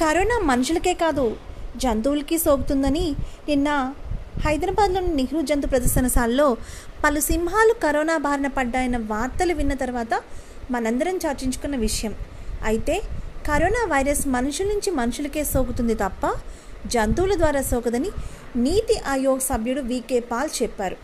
Corona మనుషులకే కాదు జంతువులకి సోకుతుందని నిన్న హైదరాబాద్లోని నెహ్రూ జంతు ప్రదర్శనశాలలో పలు సింహాలు కరోనా బారిన పడ్డాయన్న వార్తలు విన్న తర్వాత మనందరం చర్చించుకున్న విషయం. అయితే కరోనా వైరస్ మనుషుల నుంచి మనుషులకే సోకుతుంది తప్ప జంతువుల ద్వారా సోకదని నీతి ఆయోగ్ సభ్యుడు వికే పాల్ చెప్పారు.